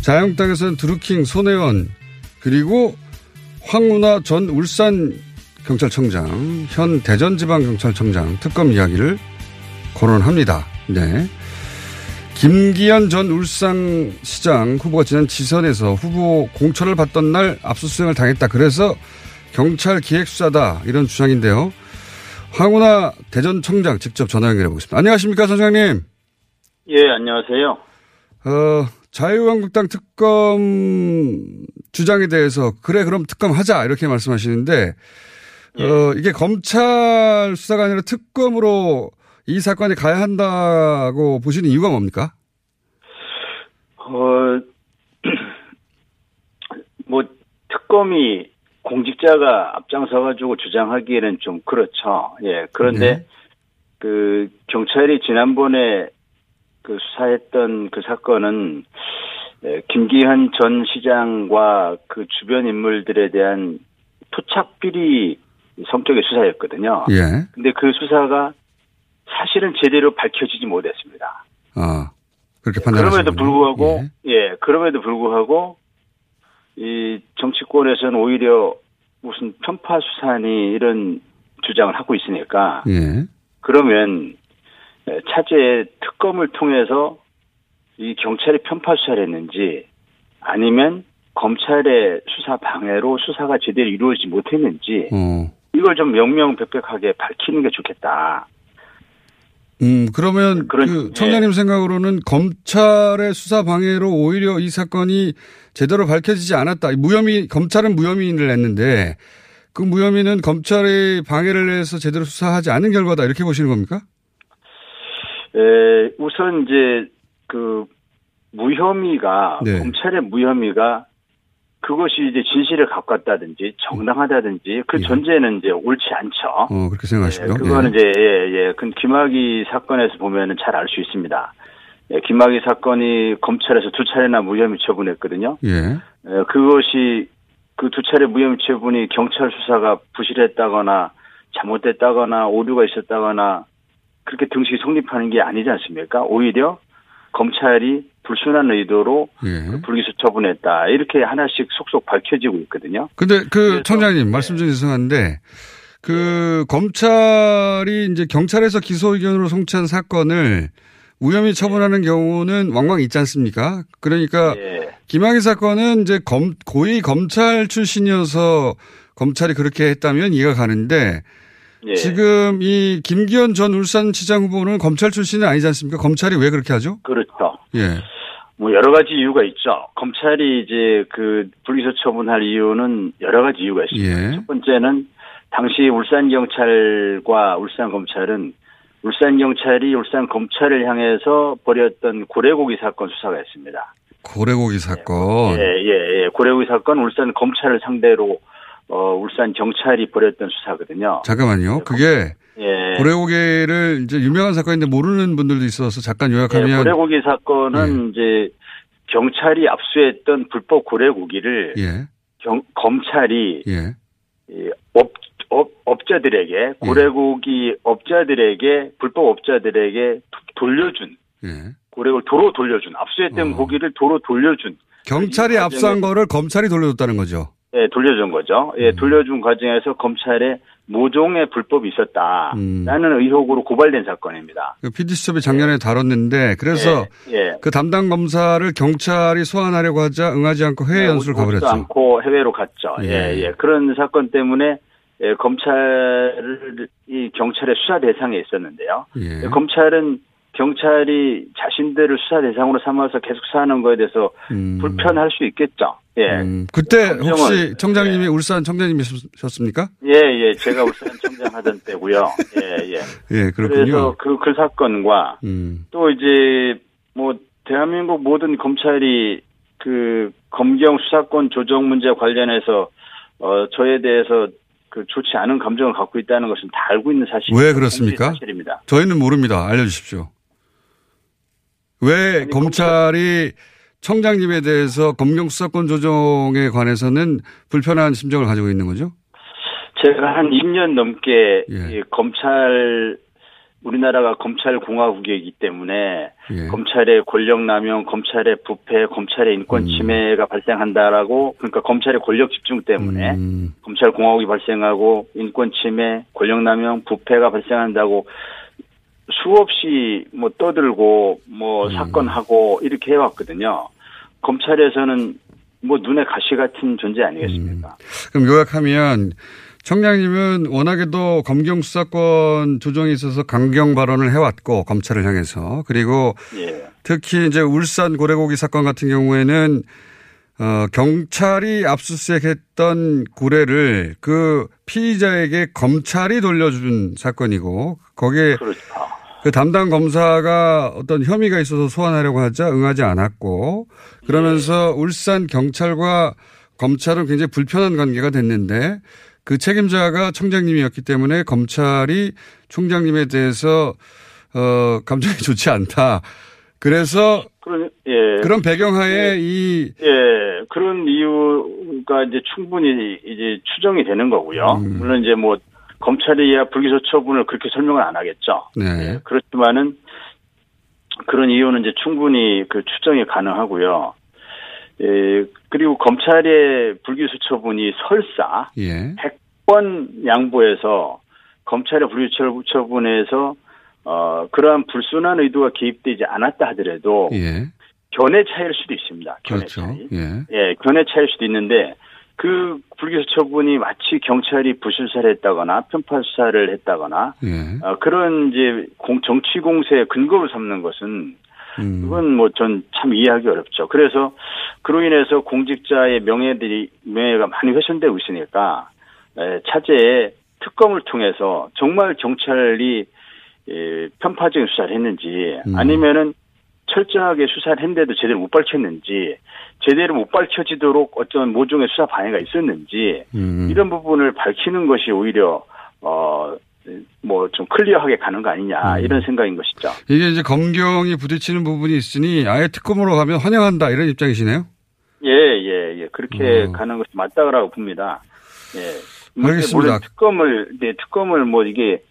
자유한국당에서는 드루킹, 손혜원 그리고 황운하 전 울산 경찰청장, 현 대전지방경찰청장 특검 이야기를 거론합니다. 네. 김기현 전 울산시장 후보가 지난 지선에서 후보 공천을 받던 날 압수수색을 당했다. 그래서 경찰 기획수사다. 이런 주장인데요. 황운하 대전청장 직접 전화 연결해 보겠습니다. 안녕하십니까, 선장님. 예, 안녕하세요. 어, 자유한국당 특검 주장에 대해서 그래 그럼 특검 하자 이렇게 말씀하시는데 어, 이게 검찰 수사가 아니라 특검으로 이 사건이 가야 한다고 보시는 이유가 뭡니까? 어, 뭐, 특검이 공직자가 앞장서가지고 주장하기에는 좀 그렇죠. 예. 그런데 네. 그 경찰이 지난번에 그 수사했던 그 사건은 에, 김기현 전 시장과 그 주변 인물들에 대한 토착 비리 성격의 수사였거든요. 예. 근데 그 수사가 사실은 제대로 밝혀지지 못했습니다. 아, 그렇게 판단하시는 그럼에도 불구하고 예. 그럼에도 불구하고 이 정치권에서는 오히려 무슨 편파 수사니 이런 주장을 하고 있으니까 예. 그러면 에, 차제에 특검을 통해서 이 경찰이 편파 수사를 했는지 아니면 검찰의 수사 방해로 수사가 제대로 이루어지지 못했는지 어. 이걸 좀 명명백백하게 밝히는 게 좋겠다. 음, 그러면 그런- 그 청장님 생각으로는 검찰의 수사 방해로 오히려 이 사건이 제대로 밝혀지지 않았다. 무혐의, 검찰은 무혐의를 냈는데 그 무혐의는 검찰의 방해를 해서 제대로 수사하지 않은 결과다. 이렇게 보시는 겁니까? 에, 우선 이제 그 무혐의가 네. 검찰의 무혐의가 그것이 이제 진실에 가깝다든지 정당하다든지 그 전제는 이제 옳지 않죠. 어, 그렇게 생각하시고요. 예, 그거는 이제 예, 예. 그 김학의 사건에서 보면은 잘 알 수 있습니다. 예, 김학의 사건이 검찰에서 두 차례나 무혐의 처분했거든요. 예. 예, 그것이 그 두 차례 무혐의 처분이 경찰 수사가 부실했다거나 잘못됐다거나 오류가 있었다거나 그렇게 등식이 성립하는 게 아니지 않습니까? 오히려 검찰이 불순한 의도로 예. 그 불기소 처분했다. 이렇게 하나씩 속속 밝혀지고 있거든요. 근데 그 청장님 말씀 좀 죄송한데 그 검찰이 이제 경찰에서 기소 의견으로 송치한 사건을 무혐의 처분하는 경우는 왕왕 있지 않습니까? 그러니까 예. 김학의 사건은 이제 검, 고위 검찰 출신이어서 검찰이 그렇게 했다면 이해가 가는데 예. 지금 이 김기현 전 울산시장 후보는 검찰 출신은 아니지 않습니까? 검찰이 왜 그렇게 하죠? 그렇죠. 예. 뭐 여러 가지 이유가 있죠. 검찰이 이제 그 불기소 처분할 이유는 여러 가지 이유가 있습니다. 예. 첫 번째는 당시 울산 경찰과 울산 검찰은 울산 경찰이 울산 검찰을 향해서 벌였던 고래고기 사건 수사가 있습니다. 고래고기 사건. 예, 예, 예. 고래고기 사건 울산 검찰을 상대로 어 울산 경찰이 벌였던 수사거든요. 잠깐만요. 그게 예. 고래고기를 이제 유명한 사건인데 모르는 분들도 있어서 잠깐 예, 요약하면 고래고기 사건은 이제 경찰이 압수했던 불법 고래고기를 예. 경, 검찰이 예. 이 업, 업, 업자들에게 고래고기 업자들에게 불법 업자들에게 도- 돌려준 예. 고래고기 도로 돌려준 압수했던 고기를 도로 돌려준 경찰이 압수한 거를 검찰이 돌려줬다는 거죠. 예, 돌려준 거죠. 음. 예, 돌려준 과정에서 검찰에 모종의 불법이 있었다라는 음. 의혹으로 고발된 사건입니다. 그 PD수첩이 작년에 다뤘는데 그래서 예. 그 담당 검사를 경찰이 소환하려고 하자 응하지 않고 해외 연수를 오지도 가버렸죠. 않고 해외로 갔죠. 예, 예. 예. 그런 사건 때문에 예, 검찰이 경찰의 수사 대상에 있었는데요. 예. 예, 검찰은 경찰이 자신들을 수사 대상으로 삼아서 계속 수사하는 거에 대해서 불편할 수 있겠죠. 예. 음, 그때 검증을- 혹시 청장님이 울산 청장님이셨습니까? 예, 예. 제가 울산 청장 하던 때고요. 예, 예. 예, 그래서 그렇군요. 그, 그 사건과 음, 또 이제 뭐 대한민국 모든 검찰이 그 검경 수사권 조정 문제 관련해서 어 저에 대해서 그 좋지 않은 감정을 갖고 있다는 것은 다 알고 있는 사실. 왜 그렇습니까? 사실입니다. 저희는 모릅니다. 알려주십시오. 왜 검찰이 청장님에 대해서 검경 수사권 조정에 관해서는 불편한 심정을 가지고 있는 거죠? 제가 한 2년 넘게 예. 이 검찰 우리나라가 검찰 공화국이기 때문에 예. 검찰의 권력 남용, 검찰의 부패, 검찰의 음. 인권 침해가 발생한다라고 그러니까 검찰의 권력 집중 때문에 음. 검찰 공화국이 발생하고 인권 침해, 권력 남용, 부패가 발생한다고 수없이 뭐 떠들고 뭐 음. 사건하고 이렇게 해왔거든요. 검찰에서는 뭐 눈에 가시 같은 존재 아니겠습니까? 그럼 요약하면 청장님은 워낙에도 검경 수사권 조정에 있어서 강경 발언을 해왔고 검찰을 향해서 그리고 예. 특히 이제 울산 고래고기 사건 같은 경우에는 어, 경찰이 압수수색했던 고래를 그 피의자에게 검찰이 돌려준 사건이고 거기에 그 담당 검사가 어떤 혐의가 있어서 소환하려고 하자 응하지 않았고 그러면서 울산 경찰과 검찰은 굉장히 불편한 관계가 됐는데 그 책임자가 청장님이었기 때문에 검찰이 총장님에 대해서 어 감정이 좋지 않다. 그래서 그런 예. 그런 배경하에 이 예, 그런 이유가 이제 충분히 이제 추정이 되는 거고요. 음. 물론 이제 뭐 검찰이야 불기소 처분을 그렇게 설명을 안 하겠죠. 네. 그렇지만은 그런 이유는 이제 충분히 그 추정이 가능하고요. 예, 그리고 검찰의 불기소 처분이 설사 예. 100번 양보해서 검찰의 불기소 처분에서 어 그러한 불순한 의도가 개입되지 않았다 하더라도 예. 견해 차이일 수도 있습니다. 견해 그렇죠. 차이. 예. 예, 견해 차이일 수도 있는데 그 불기소 처분이 마치 경찰이 부실사를 했다거나 편파 수사를 했다거나 예. 어, 그런 이제 공, 정치 공세의 근거로 삼는 것은 음. 그건 뭐 전 참 이해하기 어렵죠. 그래서 그로 인해서 공직자의 명예들이 명예가 많이 훼손되고 있으니까 에, 차제에 특검을 통해서 정말 경찰이 에, 편파적인 수사를 했는지 음. 아니면은 철저하게 수사를 했는데도 제대로 못 밝혔는지 제대로 못 밝혀지도록 어떤 모종의 수사 방해가 있었는지 음. 이런 부분을 밝히는 것이 오히려 어 뭐 좀 클리어하게 가는 거 아니냐 음. 이런 생각인 것이죠. 이게 이제 검경이 부딪히는 부분이 있으니 아예 특검으로 가면 환영한다 이런 입장이시네요. 예, 예, 예. 그렇게 어. 가는 것이 맞다고 봅니다. 예. 알겠습니다. 물론 특검을, 네, 특검을 뭐 이게,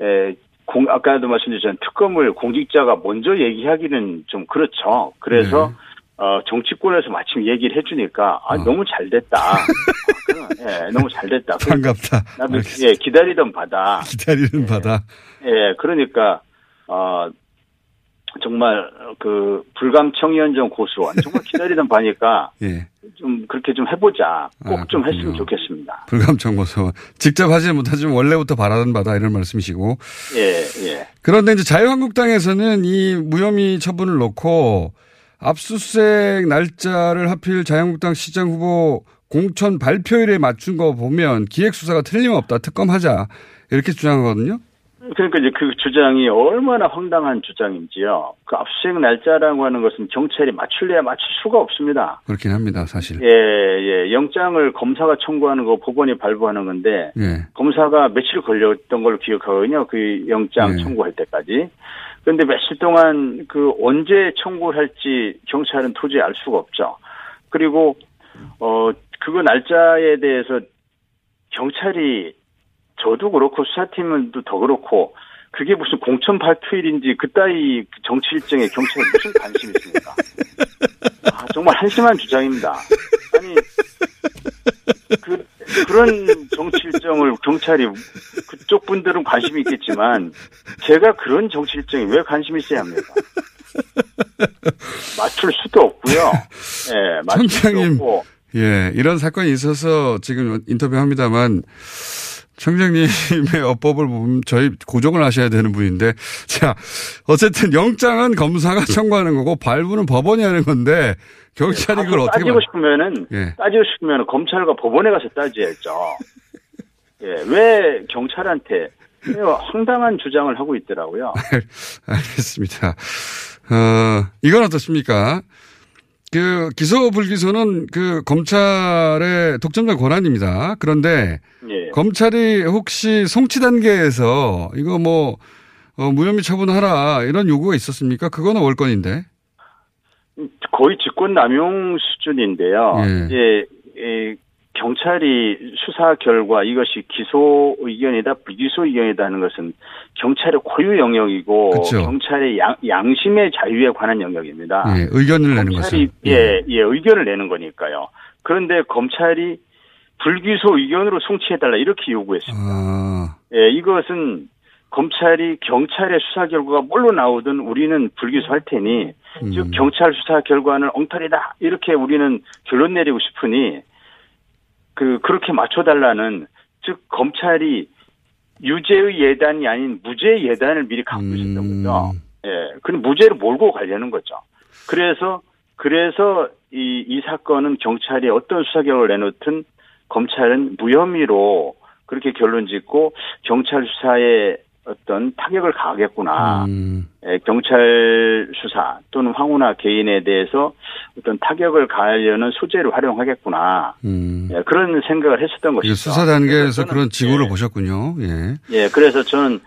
에, 공, 아까도 말씀드렸지만 특검을 공직자가 먼저 얘기하기는 좀 그렇죠. 그래서, 네. 어, 정치권에서 마침 얘기를 해주니까, 아, 너무 잘 됐다. 아, 그럼, 예, 너무 잘 됐다. 반갑다. 나도, 예, 기다리던 바다. 기다리는 바다. 예, 그러니까, 어, 정말, 그, 불감청위원장 고수원. 정말 기다리던 바니까, 예. 좀 그렇게 좀 해보자. 꼭 아, 좀. 했으면 좋겠습니다. 불감청구서 직접 하지 못하지만 원래부터 바라던 바다 이런 말씀이시고 예, 예. 그런데 이제 자유한국당에서는 이 무혐의 처분을 놓고 압수수색 날짜를 하필 자유한국당 시장 후보 공천 발표일에 맞춘 거 보면 기획수사가 틀림없다 특검하자 이렇게 주장하거든요. 그러니까 이제 그 주장이 얼마나 황당한 주장인지요. 그 압수수색 날짜라고 하는 것은 경찰이 맞출래야 맞출 수가 없습니다. 그렇긴 합니다 사실. 예, 예. 영장을 검사가 청구하는 거 법원이 발부하는 건데, 예. 검사가 며칠 걸렸던 걸로 기억하거든요. 그 영장 네. 청구할 때까지. 그런데 며칠 동안 그 언제 청구를 할지 경찰은 도저히 알 수가 없죠. 그리고 어 그거 날짜에 대해서 경찰이 저도 그렇고 수사팀은도 더 그렇고 그게 무슨 공천 발표일인지 그따위 정치 일정에 경찰에 무슨 관심이 있습니까? 아, 정말 한심한 주장입니다. 아니 그 그런 정치 일정을 경찰이 그쪽 분들은 관심이 있겠지만 제가 그런 정치 일정에 왜 관심 있어야 합니까? 맞출 수도 없고요. 예, 맞출 수도 없고. 예, 이런 사건이 있어서 지금 인터뷰합니다만 청장님의 어법을 보면 저희 고정을 하셔야 되는 분인데 자 어쨌든 영장은 검사가 청구하는 거고 발부는 법원이 하는 건데 경찰이 그걸 어떻게 따지고 말- 싶으면은 예. 따지고 싶으면 검찰과 법원에 가서 따져야죠. 예, 왜 경찰한테 왜 황당한 주장을 하고 있더라고요. 알겠습니다. 어, 이건 어떻습니까? 그 기소 불기소는 그 검찰의 독점적 권한입니다. 그런데 예. 검찰이 혹시 송치 단계에서 이거 뭐 어, 무혐의 처분하라 이런 요구가 있었습니까? 그거는 월권인데. 거의 직권 남용 수준인데요. 예. 이제 이 경찰이 수사 결과 이것이 기소 의견이다 불기소 의견이다 하는 것은 경찰의 고유 영역이고 그쵸. 경찰의 양, 양심의 자유에 관한 영역입니다. 예, 의견을 내는 것은. 예, 예, 의견을 내는 거니까요. 그런데 검찰이 불기소 의견으로 송치해달라 이렇게 요구했습니다. 아, 예, 이것은 검찰이 경찰의 수사 결과가 뭘로 나오든 우리는 불기소할 테니 음. 즉 경찰 수사 결과는 엉터리다 이렇게 우리는 결론 내리고 싶으니 그 그렇게 맞춰달라는 즉 검찰이 유죄의 예단이 아닌 무죄의 예단을 미리 갖고 있었던 거죠. 예, 그 무죄를 몰고 가려는 거죠. 그래서 그래서 이, 이 사건은 경찰이 어떤 수사 결과를 내놓든 검찰은 무혐의로 그렇게 결론 짓고 경찰 수사에 어떤 타격을 가하겠구나. 음. 예, 경찰 수사 또는 황우나 개인에 대해서 어떤 타격을 가하려는 소재를 활용하겠구나. 음. 예, 그런 생각을 했었던 것이죠. 수사 단계에서 그런 징후를 보셨군요. 예. 예, 그래서 저는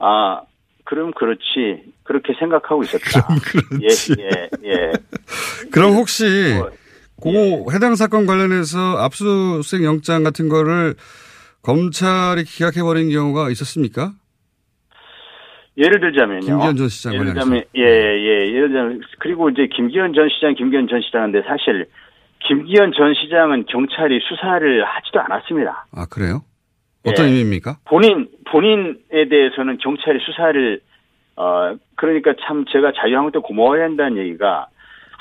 아 그럼 그렇지 그렇게 생각하고 있었다. 그렇지. 예, 예, 예. 그럼 혹시 뭐, 그 해당 사건 관련해서 압수수색 영장 같은 거를 검찰이 기각해버린 경우가 있었습니까? 예를 들자면요. 김기현 전 시장 예를. 들자면 예, 예. 예를 들자면 그리고 이제 김기현 전 시장, 김기현 전 시장인데 사실 김기현 전 시장은 경찰이 수사를 하지도 않았습니다. 아, 그래요? 어떤 예. 의미입니까? 본인 본인에 대해서는 경찰이 수사를 어 그러니까 참 제가 자유한국당 고마워야 한다는 얘기가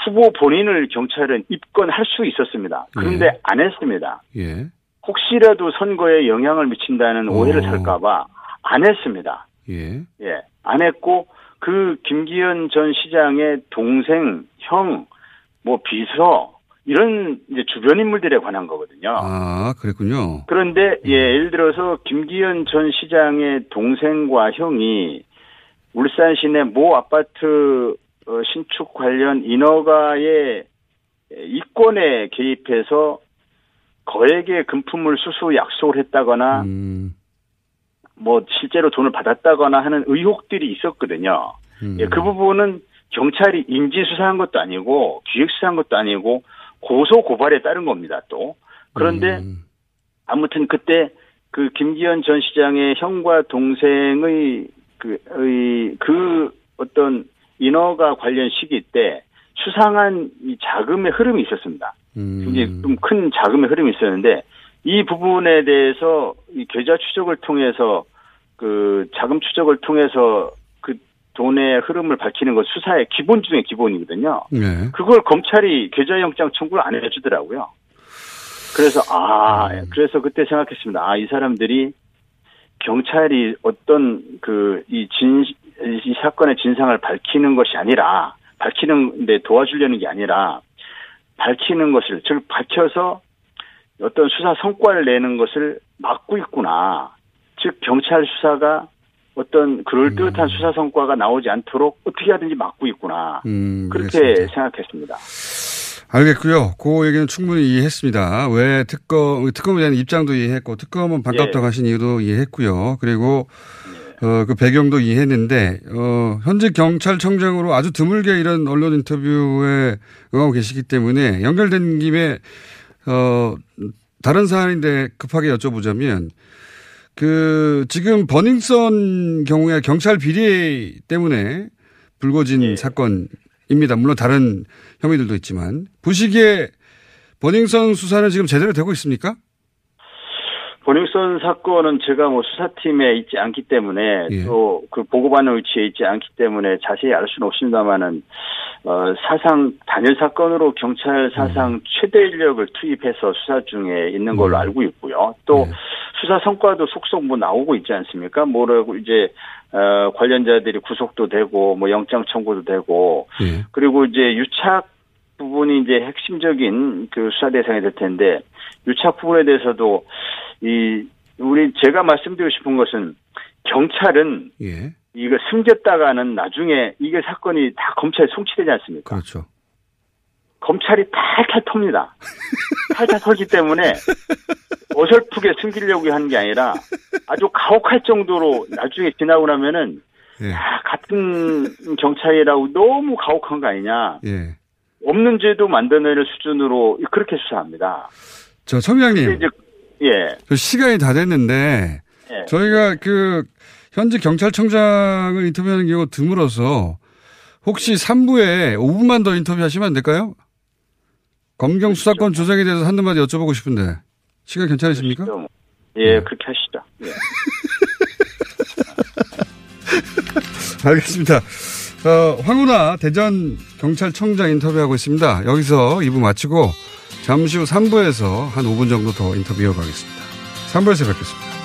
후보 본인을 경찰은 입건할 수 있었습니다. 그런데 예. 안 했습니다. 예. 혹시라도 선거에 영향을 미친다는 오해를 어. 살까봐 안 했습니다. 예. 예, 안 했고 그 김기현 전 시장의 동생, 형, 뭐 비서 이런 이제 주변 인물들에 관한 거거든요. 아, 그랬군요. 그런데 예, 예를 들어서 김기현 전 시장의 동생과 형이 울산 시내 모 아파트 어, 신축 관련 인허가의 이권에 개입해서 거액의 금품을 수수 약속을 했다거나 음. 뭐 실제로 돈을 받았다거나 하는 의혹들이 있었거든요. 음. 예, 그 부분은 경찰이 인지 수사한 것도 아니고 기획 수사한 것도 아니고 고소 고발에 따른 겁니다. 또 그런데 음. 아무튼 그때 그 김기현 전 시장의 형과 동생의 그, 의, 그 어떤 인허가 관련 시기 때 수상한 이 자금의 흐름이 있었습니다. 음. 굉장히 좀 큰 자금의 흐름이 있었는데 이 부분에 대해서 이 계좌 추적을 통해서 그 자금 추적을 통해서 그 돈의 흐름을 밝히는 것 수사의 기본 중의 기본이거든요. 네. 그걸 검찰이 계좌영장 청구를 안 해주더라고요. 그래서 아 그래서 그때 생각했습니다. 아 이 사람들이 경찰이 어떤 그 이 진 이 사건의 진상을 밝히는 것이 아니라 밝히는 데 도와주려는 게 아니라 밝히는 것을 즉 밝혀서 어떤 수사 성과를 내는 것을 막고 있구나. 즉 경찰 수사가 어떤 그럴듯한 수사 성과가 나오지 않도록 어떻게 하든지 막고 있구나. 음, 그렇게 알겠습니다. 생각했습니다. 알겠고요. 그 얘기는 충분히 이해했습니다. 왜 특검, 특검에 대한 입장도 이해했고, 특검은 반갑다고 예. 하신 이유도 이해했고요. 그리고, 어, 그 배경도 이해했는데, 어, 현재 경찰청장으로 아주 드물게 이런 언론 인터뷰에 응하고 계시기 때문에 연결된 김에, 어, 다른 사안인데 급하게 여쭤보자면, 그, 지금 버닝썬 경우에 경찰 비리 때문에 불거진 사건입니다. 물론 다른 혐의들도 있지만. 보시기에 버닝썬 수사는 지금 제대로 되고 있습니까? 버닝썬 사건은 제가 뭐 수사팀에 있지 않기 때문에 예. 또그 보고받는 위치에 있지 않기 때문에 자세히 알 수는 없습니다만은 어 사상 단일 사건으로 경찰 사상 음. 최대 인력을 투입해서 수사 중에 있는 걸로 알고 있고요. 예. 또 수사 성과도 속속 뭐 나오고 있지 않습니까? 뭐라고 이제 어 관련자들이 구속도 되고 뭐 영장 청구도 되고 예. 그리고 이제 유착 부분이 이제 핵심적인 그 수사 대상이 될 텐데 유착 부분에 대해서도 이 우리 제가 말씀드리고 싶은 것은 경찰은 예. 이거 숨겼다가는 나중에 이게 사건이 다 검찰에 송치되지 않습니까? 그렇죠. 검찰이 탈탈 텁니다. 탈탈 털기 때문에 어설프게 숨기려고 하는 게 아니라 아주 가혹할 정도로 나중에 지나고 나면은 예. 아, 같은 경찰이라고 너무 가혹한 거 아니냐. 예. 없는 죄도 만들어낼 수준으로 그렇게 수사합니다. 저 청장님. 예. 저 시간이 다 됐는데 예. 저희가 그 현재 경찰청장을 인터뷰하는 경우가 드물어서 혹시 3부에 5분만 더 인터뷰하시면 안 될까요? 검경 수사권 조정에 대해서 한두 마디 여쭤보고 싶은데 시간 괜찮으십니까? 예, 그렇게 하시죠. 예. 알겠습니다. 어, 황운하 대전 경찰청장 인터뷰하고 있습니다. 여기서 2부 마치고 잠시 후 3부에서 한 5분 정도 더 인터뷰 이어가겠습니다. 3부에서 뵙겠습니다.